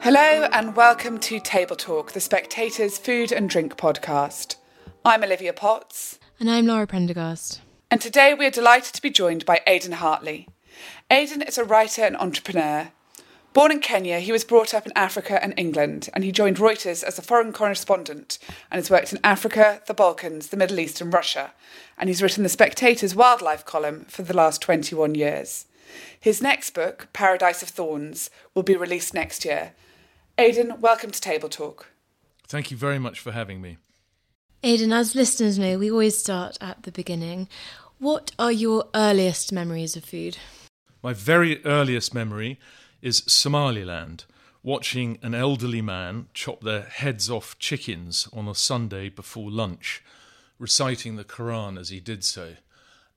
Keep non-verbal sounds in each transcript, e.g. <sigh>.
Hello and welcome to Table Talk, the Spectator's food and drink podcast. I'm Olivia Potts. And I'm Laura Prendergast. And today we are delighted to be joined by Aidan Hartley. Aidan is a writer and entrepreneur. Born in Kenya, he was brought up in Africa and England, and he joined Reuters as a foreign correspondent and has worked in Africa, the Balkans, the Middle East, and Russia. And he's written the Spectator's wildlife column for the last 21 years. His next book, Paradise of Thorns, will be released next year. Aidan, welcome to Table Talk. Thank you very much for having me. Aidan, as listeners know, we always start at the beginning. What are your earliest memories of food? My very earliest memory is Somaliland, watching an elderly man chop their heads off chickens on a Sunday before lunch, reciting the Quran as he did so,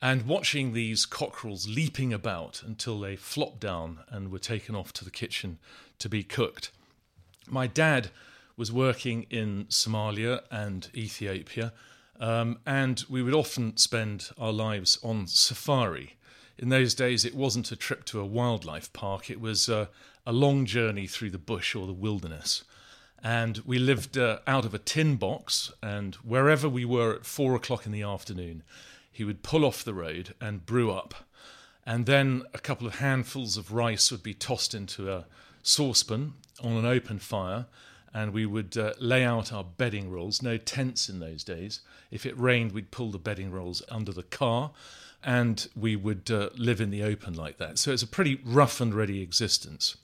and watching these cockerels leaping about until they flopped down and were taken off to the kitchen to be cooked. My dad was working in Somalia and Ethiopia, um, and we would often spend our lives on safari in those days, it wasn't a trip to a wildlife park, it was uh, a long journey through the bush or the wilderness. And we lived uh, out of a tin box, and wherever we were at four o'clock in the afternoon, he would pull off the road and brew up. And then a couple of handfuls of rice would be tossed into a saucepan on an open fire, and we would uh, lay out our bedding rolls. No tents in those days. If it rained, we'd pull the bedding rolls under the car and we would uh, live in the open like that. So it's a pretty rough and ready existence.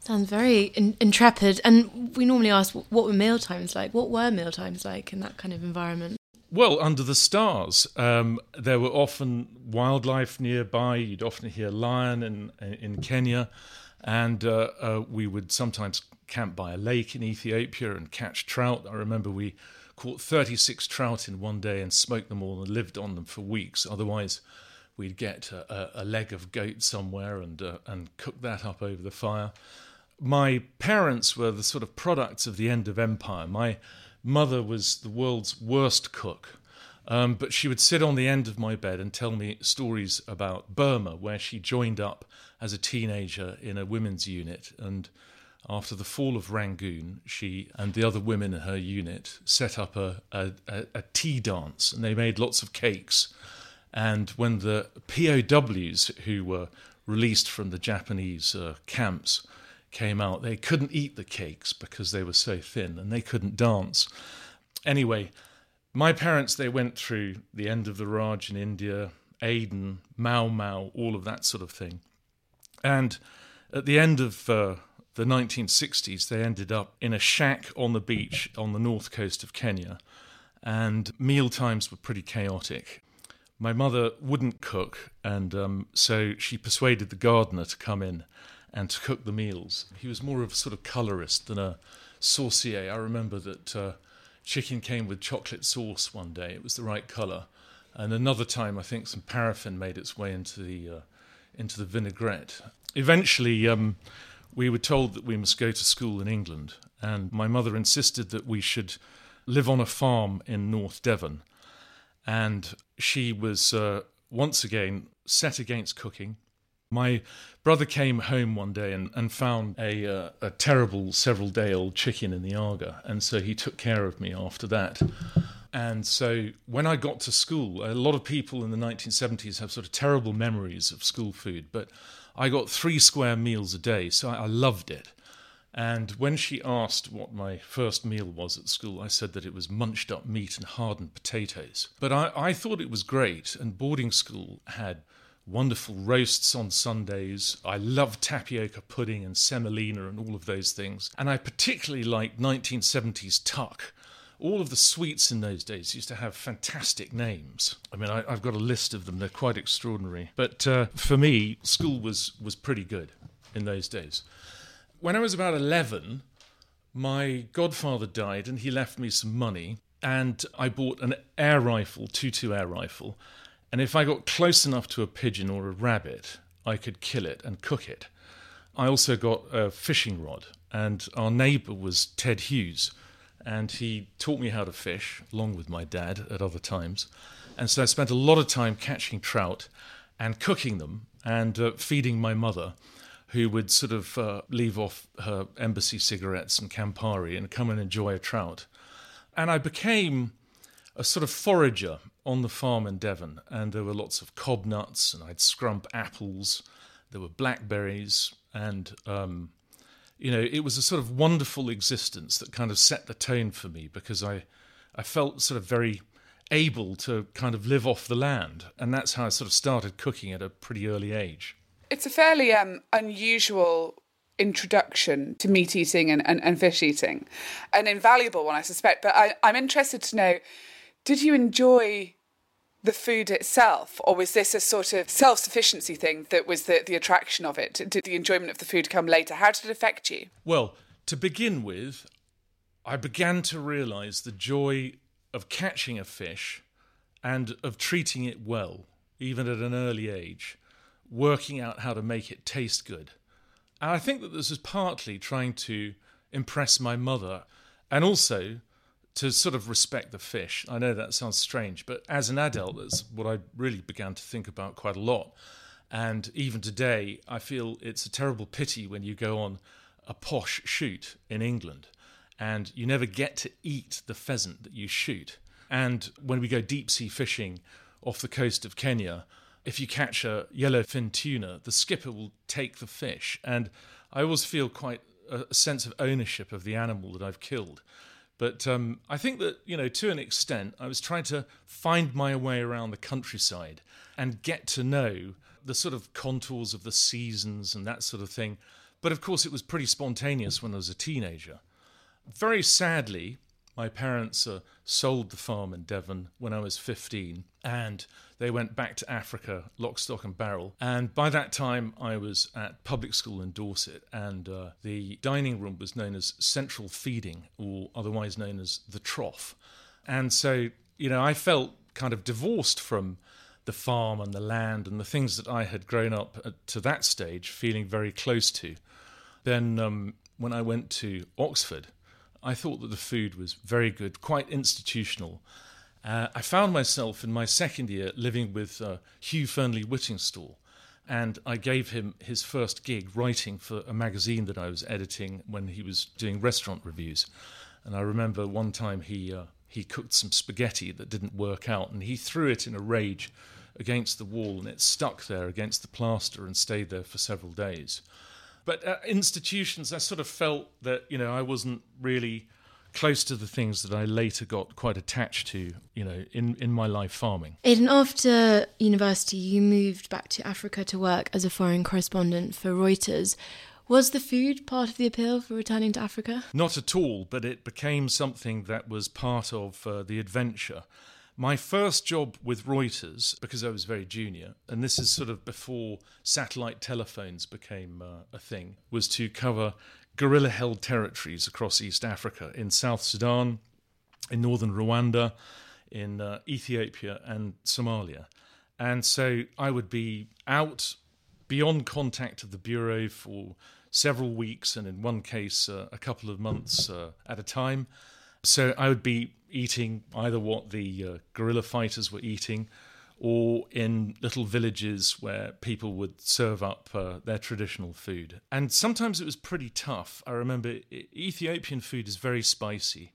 Sounds very in- intrepid. And we normally ask, what were meal times like? What were meal times like in that kind of environment? Well, under the stars, um, there were often wildlife nearby. You'd often hear lion in in Kenya, and uh, uh, we would sometimes camp by a lake in Ethiopia and catch trout. I remember we caught 36 trout in one day and smoked them all and lived on them for weeks. Otherwise, we'd get a, a leg of goat somewhere and uh, and cook that up over the fire. My parents were the sort of products of the end of empire. My mother was the world's worst cook. Um, but she would sit on the end of my bed and tell me stories about Burma, where she joined up as a teenager in a women's unit and after the fall of Rangoon, she and the other women in her unit set up a, a, a, tea dance and they made lots of cakes. And when the POWs who were released from the Japanese uh, camps came out, they couldn't eat the cakes because they were so thin and they couldn't dance. Anyway, my parents, they went through the end of the Raj in India, Aden, Mau Mau, all of that sort of thing. And at the end of uh, the 1960s, they ended up in a shack on the beach on the north coast of Kenya, and meal times were pretty chaotic. My mother wouldn't cook, and um, so she persuaded the gardener to come in and to cook the meals. He was more of a sort of colorist than a saucier. I remember that uh, chicken came with chocolate sauce one day, it was the right color. And another time, I think some paraffin made its way into the, uh, into the vinaigrette. Eventually, um, we were told that we must go to school in England, and my mother insisted that we should live on a farm in North Devon. And she was uh, once again set against cooking. My brother came home one day and, and found a, uh, a terrible several day old chicken in the Aga, and so he took care of me after that. And so when I got to school, a lot of people in the 1970s have sort of terrible memories of school food, but I got three square meals a day, so I, I loved it. And when she asked what my first meal was at school, I said that it was munched up meat and hardened potatoes. But I, I thought it was great, and boarding school had wonderful roasts on Sundays. I love tapioca pudding and semolina and all of those things. And I particularly liked 1970s tuck all of the sweets in those days used to have fantastic names. I mean, I, have got a list of them; they're quite extraordinary. But uh, for me, school was was pretty good in those days. When I was about eleven, my godfather died, and he left me some money, and I bought an air rifle, 2 2 air rifle. And if I got close enough to a pigeon or a rabbit, I could kill it and cook it. I also got a fishing rod, and our neighbour was Ted Hughes and he taught me how to fish along with my dad at other times. And so I spent a lot of time catching trout and cooking them and uh, feeding my mother, who would sort of uh, leave off her embassy cigarettes and Campari and come and enjoy a trout. And I became a sort of forager on the farm in Devon, and there were lots of cob nuts, and I'd scrump apples. There were blackberries, and um, you know, it was a sort of wonderful existence that kind of set the tone for me because I, I felt sort of very able to kind of live off the land, and that's how I sort of started cooking at a pretty early age. It's a fairly um, unusual introduction to meat eating and, and, and, fish eating, an invaluable one, I suspect. But I, I'm interested to know did you enjoy the food itself, or was this a sort of self sufficiency thing that was the, the attraction of it? Did the enjoyment of the food come later? How did it affect you? Well, to begin with, I began to realize the joy of catching a fish and of treating it well, even at an early age, working out how to make it taste good. And I think that this is partly trying to impress my mother and also to sort of respect the fish. I know that sounds strange, but as an adult, that's what I really began to think about quite a lot. And even today, I feel it's a terrible pity when you go on a posh shoot in England and you never get to eat the pheasant that you shoot. And when we go deep sea fishing off the coast of Kenya, if you catch a yellowfin tuna, the skipper will take the fish. And I always feel quite a sense of ownership of the animal that I've killed. But um, I think that, you know, to an extent, I was trying to find my way around the countryside and get to know the sort of contours of the seasons and that sort of thing. But of course, it was pretty spontaneous when I was a teenager. Very sadly, my parents uh, sold the farm in Devon when I was 15, and they went back to Africa, lock, stock, and barrel. And by that time, I was at public school in Dorset, and uh, the dining room was known as central feeding, or otherwise known as the trough. And so, you know, I felt kind of divorced from the farm and the land and the things that I had grown up at, to that stage feeling very close to. Then, um, when I went to Oxford, I thought that the food was very good, quite institutional. Uh, I found myself in my second year living with uh, Hugh Fearnley Whittingstall, and I gave him his first gig writing for a magazine that I was editing when he was doing restaurant reviews. And I remember one time he uh, he cooked some spaghetti that didn't work out, and he threw it in a rage against the wall, and it stuck there against the plaster and stayed there for several days. But at institutions, I sort of felt that you know I wasn't really close to the things that I later got quite attached to, you know, in, in my life farming. Aidan, after university, you moved back to Africa to work as a foreign correspondent for Reuters. Was the food part of the appeal for returning to Africa? Not at all, but it became something that was part of uh, the adventure. My first job with Reuters, because I was very junior, and this is sort of before satellite telephones became uh, a thing, was to cover guerrilla held territories across East Africa in South Sudan, in northern Rwanda, in uh, Ethiopia, and Somalia. And so I would be out beyond contact of the Bureau for several weeks, and in one case, uh, a couple of months uh, at a time. So I would be eating either what the uh, guerrilla fighters were eating or in little villages where people would serve up uh, their traditional food. And sometimes it was pretty tough. I remember Ethiopian food is very spicy.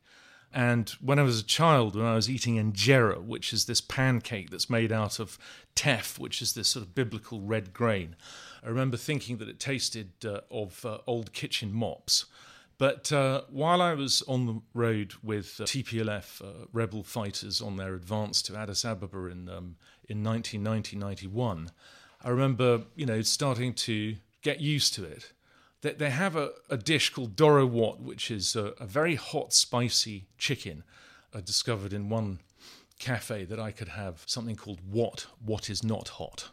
And when I was a child, when I was eating injera, which is this pancake that's made out of teff, which is this sort of biblical red grain, I remember thinking that it tasted uh, of uh, old kitchen mops. But uh, while I was on the road with uh, TPLF uh, rebel fighters on their advance to Addis Ababa in um, in 1990-91, I remember you know starting to get used to it. They, they have a, a dish called doro wat, which is a, a very hot, spicy chicken. I discovered in one cafe that I could have something called what what is not hot,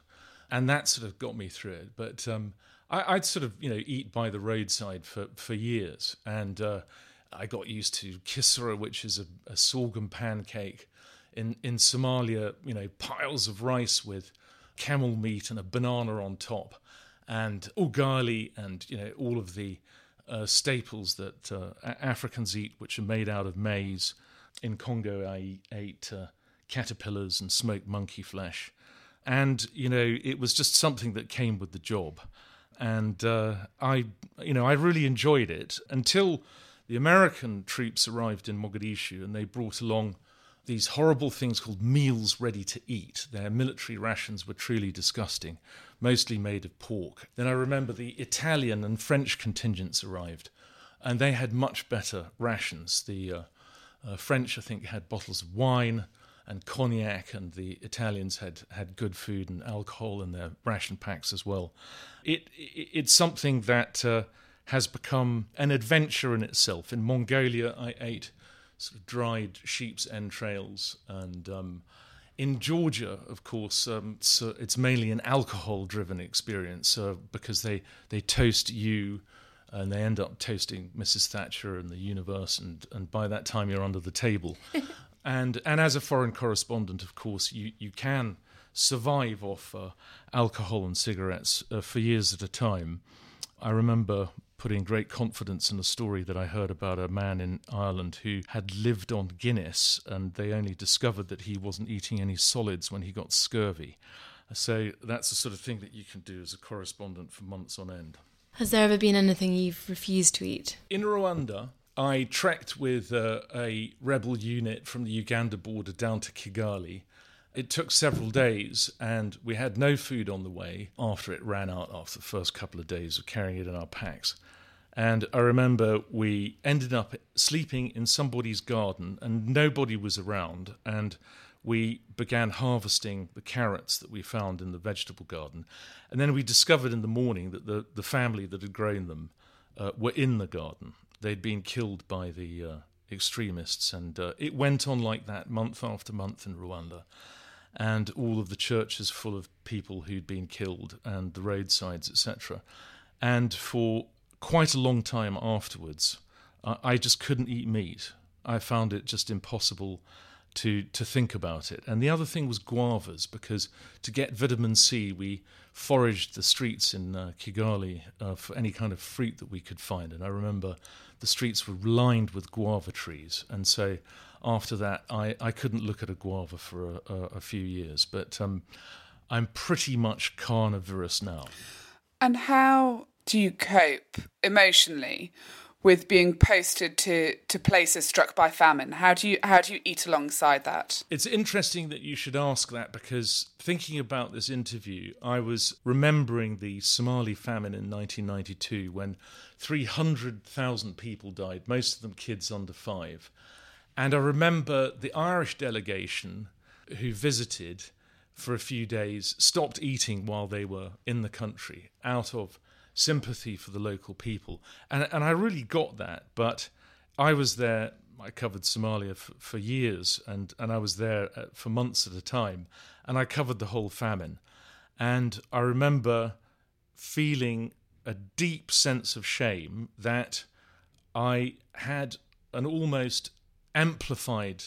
and that sort of got me through it. But um, I, would sort of you know eat by the roadside for for years, and uh, I got used to kisra, which is a, a, sorghum pancake. In in Somalia, you know, piles of rice with camel meat and a banana on top, and ugali, and you know all of the uh, staples that uh, Africans eat, which are made out of maize. In Congo, I ate uh, caterpillars and smoked monkey flesh, and you know it was just something that came with the job. and uh, I, you know, I really enjoyed it until the American troops arrived in Mogadishu and they brought along these horrible things called meals ready to eat. Their military rations were truly disgusting, mostly made of pork. Then I remember the Italian and French contingents arrived, and they had much better rations. The uh, uh, French, I think, had bottles of wine and cognac, and the Italians had, had good food and alcohol in their ration packs as well. It, it it's something that uh, has become an adventure in itself. In Mongolia, I ate sort of dried sheep's entrails, and um, in Georgia, of course, um, so it's mainly an alcohol-driven experience uh, because they they toast you and they end up toasting Mrs. Thatcher and the universe, and, and by that time you're under the table. <laughs> and and as a foreign correspondent, of course, you, you can survive off uh, alcohol and cigarettes uh, for years at a time. I remember putting great confidence in a story that I heard about a man in Ireland who had lived on Guinness, and they only discovered that he wasn't eating any solids when he got scurvy. So that's the sort of thing that you can do as a correspondent for months on end. Has there ever been anything you've refused to eat? In Rwanda, I trekked with uh, a rebel unit from the Uganda border down to Kigali. It took several days, and we had no food on the way after it ran out after the first couple of days of carrying it in our packs. And I remember we ended up sleeping in somebody's garden, and nobody was around. And we began harvesting the carrots that we found in the vegetable garden. And then we discovered in the morning that the, the family that had grown them uh, were in the garden. They'd been killed by the uh, extremists. And uh, it went on like that month after month in Rwanda. And all of the churches full of people who'd been killed, and the roadsides, etc. And for quite a long time afterwards, I just couldn't eat meat. I found it just impossible to to think about it. And the other thing was guavas because to get vitamin C, we foraged the streets in uh, Kigali uh, for any kind of fruit that we could find. And I remember the streets were lined with guava trees, and so after that, I, I couldn't look at a guava for a, a, a few years. But um, I'm pretty much carnivorous now. And how do you cope emotionally with being posted to, to places struck by famine? How do you how do you eat alongside that? It's interesting that you should ask that because thinking about this interview, I was remembering the Somali famine in 1992 when 300,000 people died, most of them kids under 5. And I remember the Irish delegation who visited for a few days stopped eating while they were in the country out of sympathy for the local people. And, and I really got that. But I was there, I covered Somalia for, for years, and, and I was there uh, for months at a time. And I covered the whole famine. And I remember feeling a deep sense of shame that I had an almost amplified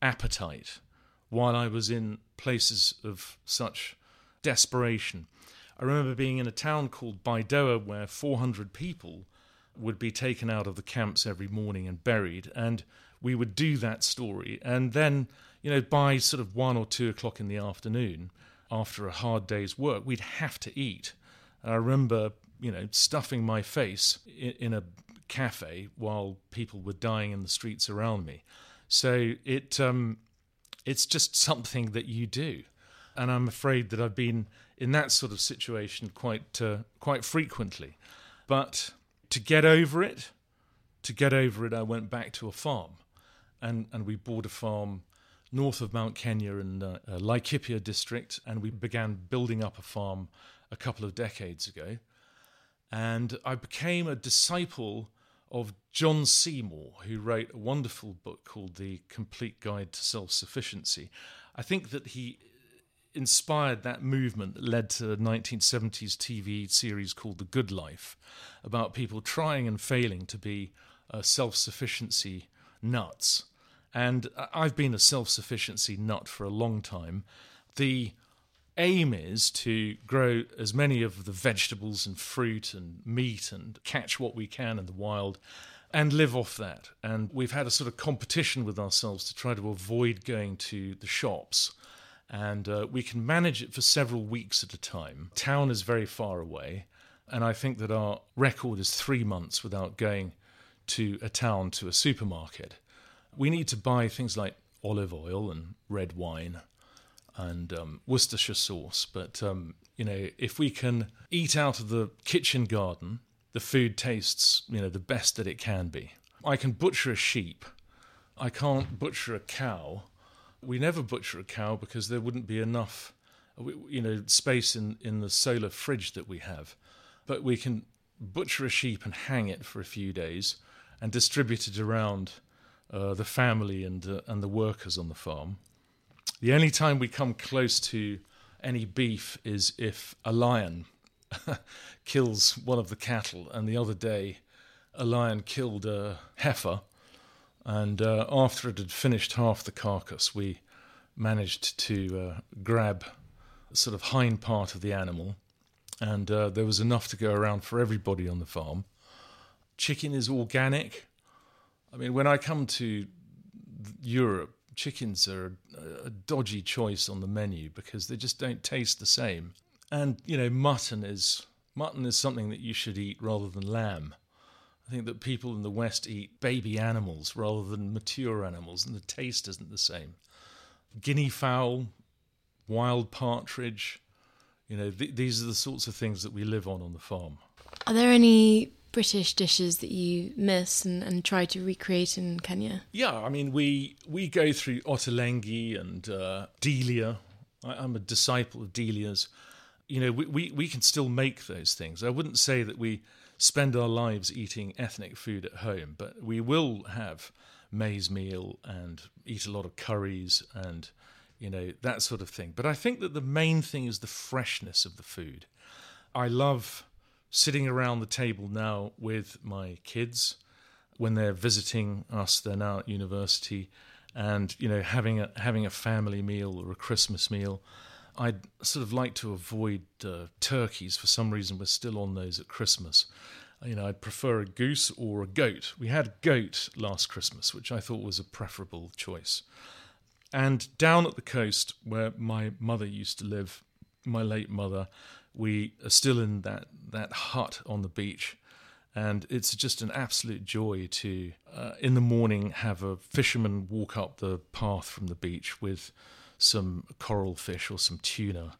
appetite while I was in places of such desperation. I remember being in a town called Baidoa where 400 people would be taken out of the camps every morning and buried, and we would do that story. And then, you know, by sort of one or two o'clock in the afternoon, after a hard day's work, we'd have to eat. And I remember, you know, stuffing my face in, in a cafe while people were dying in the streets around me. So it um, it's just something that you do, and I'm afraid that I've been in that sort of situation quite uh, quite frequently. But to get over it, to get over it, I went back to a farm, and and we bought a farm north of Mount Kenya in uh, Laikipia district, and we began building up a farm a couple of decades ago. And I became a disciple of John Seymour, who wrote a wonderful book called The Complete Guide to Self Sufficiency. I think that he inspired that movement that led to the 1970s TV series called The Good Life, about people trying and failing to be uh, self sufficiency nuts. And I've been a self sufficiency nut for a long time. The aim is to grow as many of the vegetables and fruit and meat and catch what we can in the wild and live off that. And we've had a sort of competition with ourselves to try to avoid going to the shops and uh, we can manage it for several weeks at a time. Town is very far away. And I think that our record is three months without going to a town to a supermarket. We need to buy things like olive oil and red wine and um, Worcestershire sauce. But, um, you know, if we can eat out of the kitchen garden, the food tastes, you know, the best that it can be. I can butcher a sheep. I can't butcher a cow. We never butcher a cow because there wouldn't be enough, you know, space in, in the solar fridge that we have. But we can butcher a sheep and hang it for a few days and distribute it around uh, the family and uh, and the workers on the farm. The only time we come close to any beef is if a lion <laughs> kills one of the cattle, and the other day a lion killed a heifer, and uh, after it had finished half the carcass, we managed to uh, grab sort of hind part of the animal, and uh, there was enough to go around for everybody on the farm. Chicken is organic. I mean, when I come to Europe, chickens are a, a dodgy choice on the menu because they just don't taste the same. And you know, mutton is mutton is something that you should eat rather than lamb. I think that people in the West eat baby animals rather than mature animals, and the taste isn't the same. Guinea fowl, wild partridge, you know, th- these are the sorts of things that we live on on the farm. Are there any British dishes that you miss and, and try to recreate in Kenya? Yeah, I mean, we we go through Ottolenghi and uh, Delia. I, am a disciple of Delia's. You know, we, we, we can still make those things. I wouldn't say that we spend our lives eating ethnic food at home, but we will have maize meal and eat a lot of curries and, you know, that sort of thing. But I think that the main thing is the freshness of the food. I love sitting around the table now with my kids when they're visiting us. They're now at university, and you know, having a having a family meal or a Christmas meal. I'd sort of like to avoid uh, turkeys for some reason. We're still on those at Christmas. You know, I'd prefer a goose or a goat. We had goat last Christmas, which I thought was a preferable choice. And down at the coast, where my mother used to live, my late mother, we are still in that, that hut on the beach. And it's just an absolute joy to, uh, in the morning, have a fisherman walk up the path from the beach with some coral fish or some tuna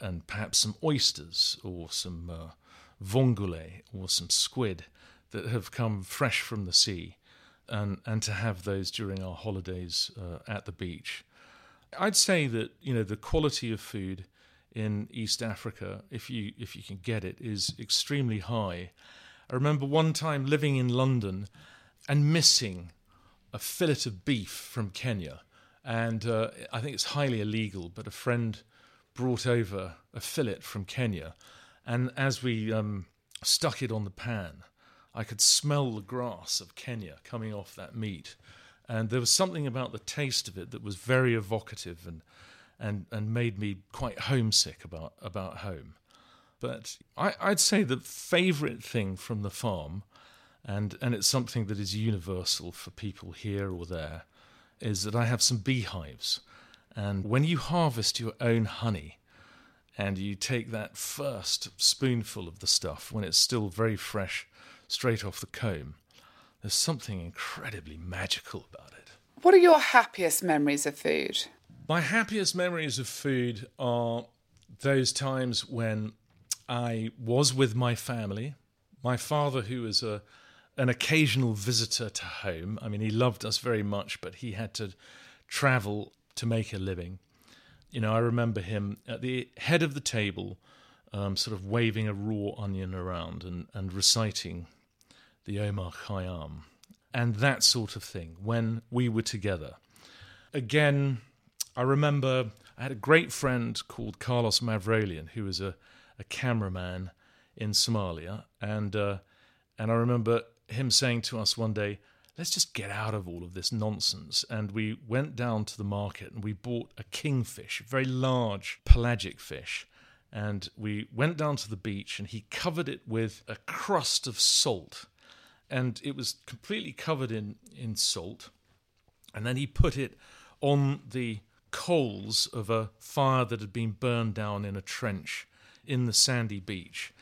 and perhaps some oysters or some uh, vongole or some squid that have come fresh from the sea and, and to have those during our holidays uh, at the beach. I'd say that, you know, the quality of food in East Africa, if you if you can get it, is extremely high. I remember one time living in London and missing a fillet of beef from Kenya, and uh, I think it's highly illegal. But a friend brought over a fillet from Kenya, and as we um, stuck it on the pan, I could smell the grass of Kenya coming off that meat, and there was something about the taste of it that was very evocative and and, and made me quite homesick about, about home. But I, I'd say the favourite thing from the farm, and, and it's something that is universal for people here or there, is that I have some beehives. And when you harvest your own honey, and you take that first spoonful of the stuff when it's still very fresh, straight off the comb, there's something incredibly magical about it. What are your happiest memories of food? My happiest memories of food are those times when I was with my family. My father, who was a an occasional visitor to home. I mean, he loved us very much, but he had to travel to make a living. You know, I remember him at the head of the table, um, sort of waving a raw onion around and, and reciting the Omar Khayyam and that sort of thing when we were together. Again, I remember I had a great friend called Carlos Mavroleon, who was a, a cameraman in Somalia, and uh, and I remember him saying to us one day, "Let's just get out of all of this nonsense." And we went down to the market and we bought a kingfish, a very large pelagic fish, and we went down to the beach and he covered it with a crust of salt, and it was completely covered in in salt, and then he put it on the coals of a fire that had been burned down in a trench in the sandy beach.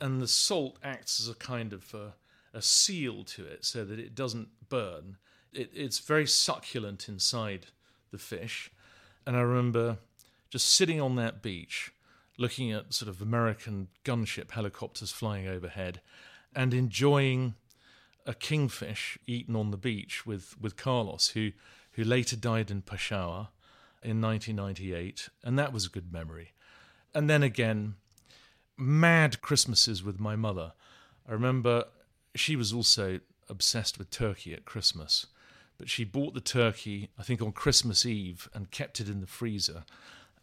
and the salt acts as a kind of uh, a seal to it so that it doesn't burn. It, it's very succulent inside the fish. And I remember just sitting on that beach, looking at sort of American gunship helicopters flying overhead, and enjoying a kingfish eaten on the beach with, with Carlos, who, who later died in Peshawar in 1998. And that was a good memory. And then again, mad Christmases with my mother. I remember she was also obsessed with turkey at Christmas, but she bought the turkey, I think, on Christmas Eve and kept it in the freezer.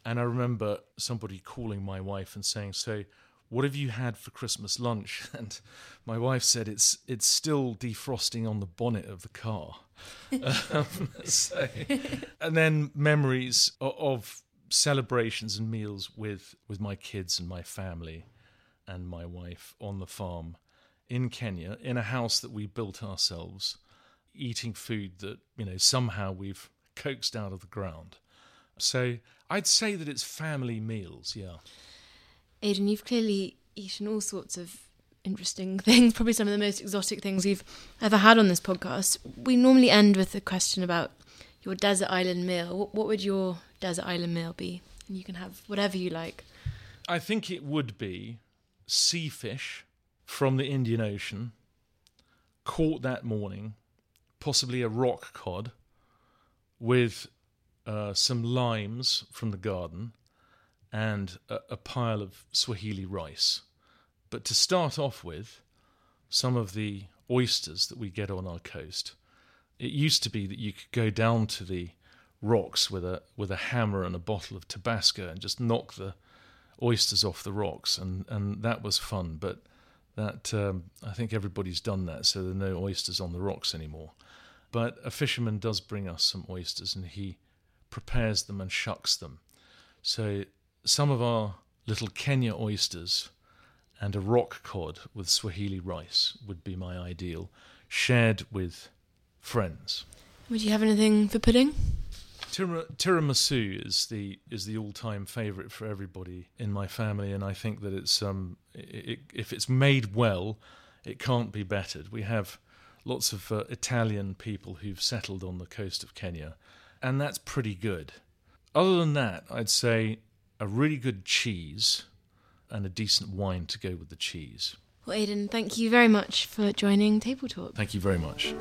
And I remember somebody calling my wife and saying, So, what have you had for Christmas lunch? <laughs> And my wife said, It's, it's still defrosting on the bonnet of the car. <laughs> um, so, and then memories of, of celebrations and meals with, with my kids and my family and my wife on the farm in Kenya in a house that we built ourselves, eating food that, you know, somehow we've coaxed out of the ground. So I'd say that it's family meals, yeah. Aidan, you've clearly eaten all sorts of interesting <laughs> things, probably some of the most exotic things we've ever had on this podcast. We normally end with a question about your desert island meal. What would your desert island meal be? And you can have whatever you like. I think it would be sea fish from the Indian Ocean, caught that morning, possibly a rock cod, with uh, some limes from the garden and a, a pile of Swahili rice. But to start off with, some of the oysters that we get on our coast. It used to be that you could go down to the rocks with a with a hammer and a bottle of Tabasco and just knock the oysters off the rocks, and and that was fun. But that um, I think everybody's done that, so there are no oysters on the rocks anymore. But a fisherman does bring us some oysters, and he prepares them and shucks them. So some of our little Kenya oysters and a rock cod with Swahili rice would be my ideal, shared with friends. Would you have anything for pudding? Tiramisu is the is the all time favourite for everybody in my family, and I think that it's um it, if it's made well, it can't be bettered. We have lots of uh, Italian people who've settled on the coast of Kenya, and that's pretty good. Other than that, I'd say a really good cheese and a decent wine to go with the cheese. Well, Aidan, thank you very much for joining Table Talk. Thank you very much.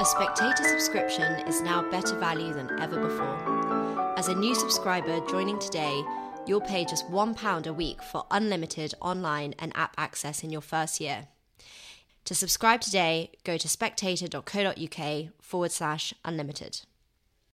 A spectator subscription is now better value than ever before. As a new subscriber joining today, you'll pay just £1 a week for unlimited online and app access in your first year. To subscribe today, go to spectator.co.uk forward slash unlimited.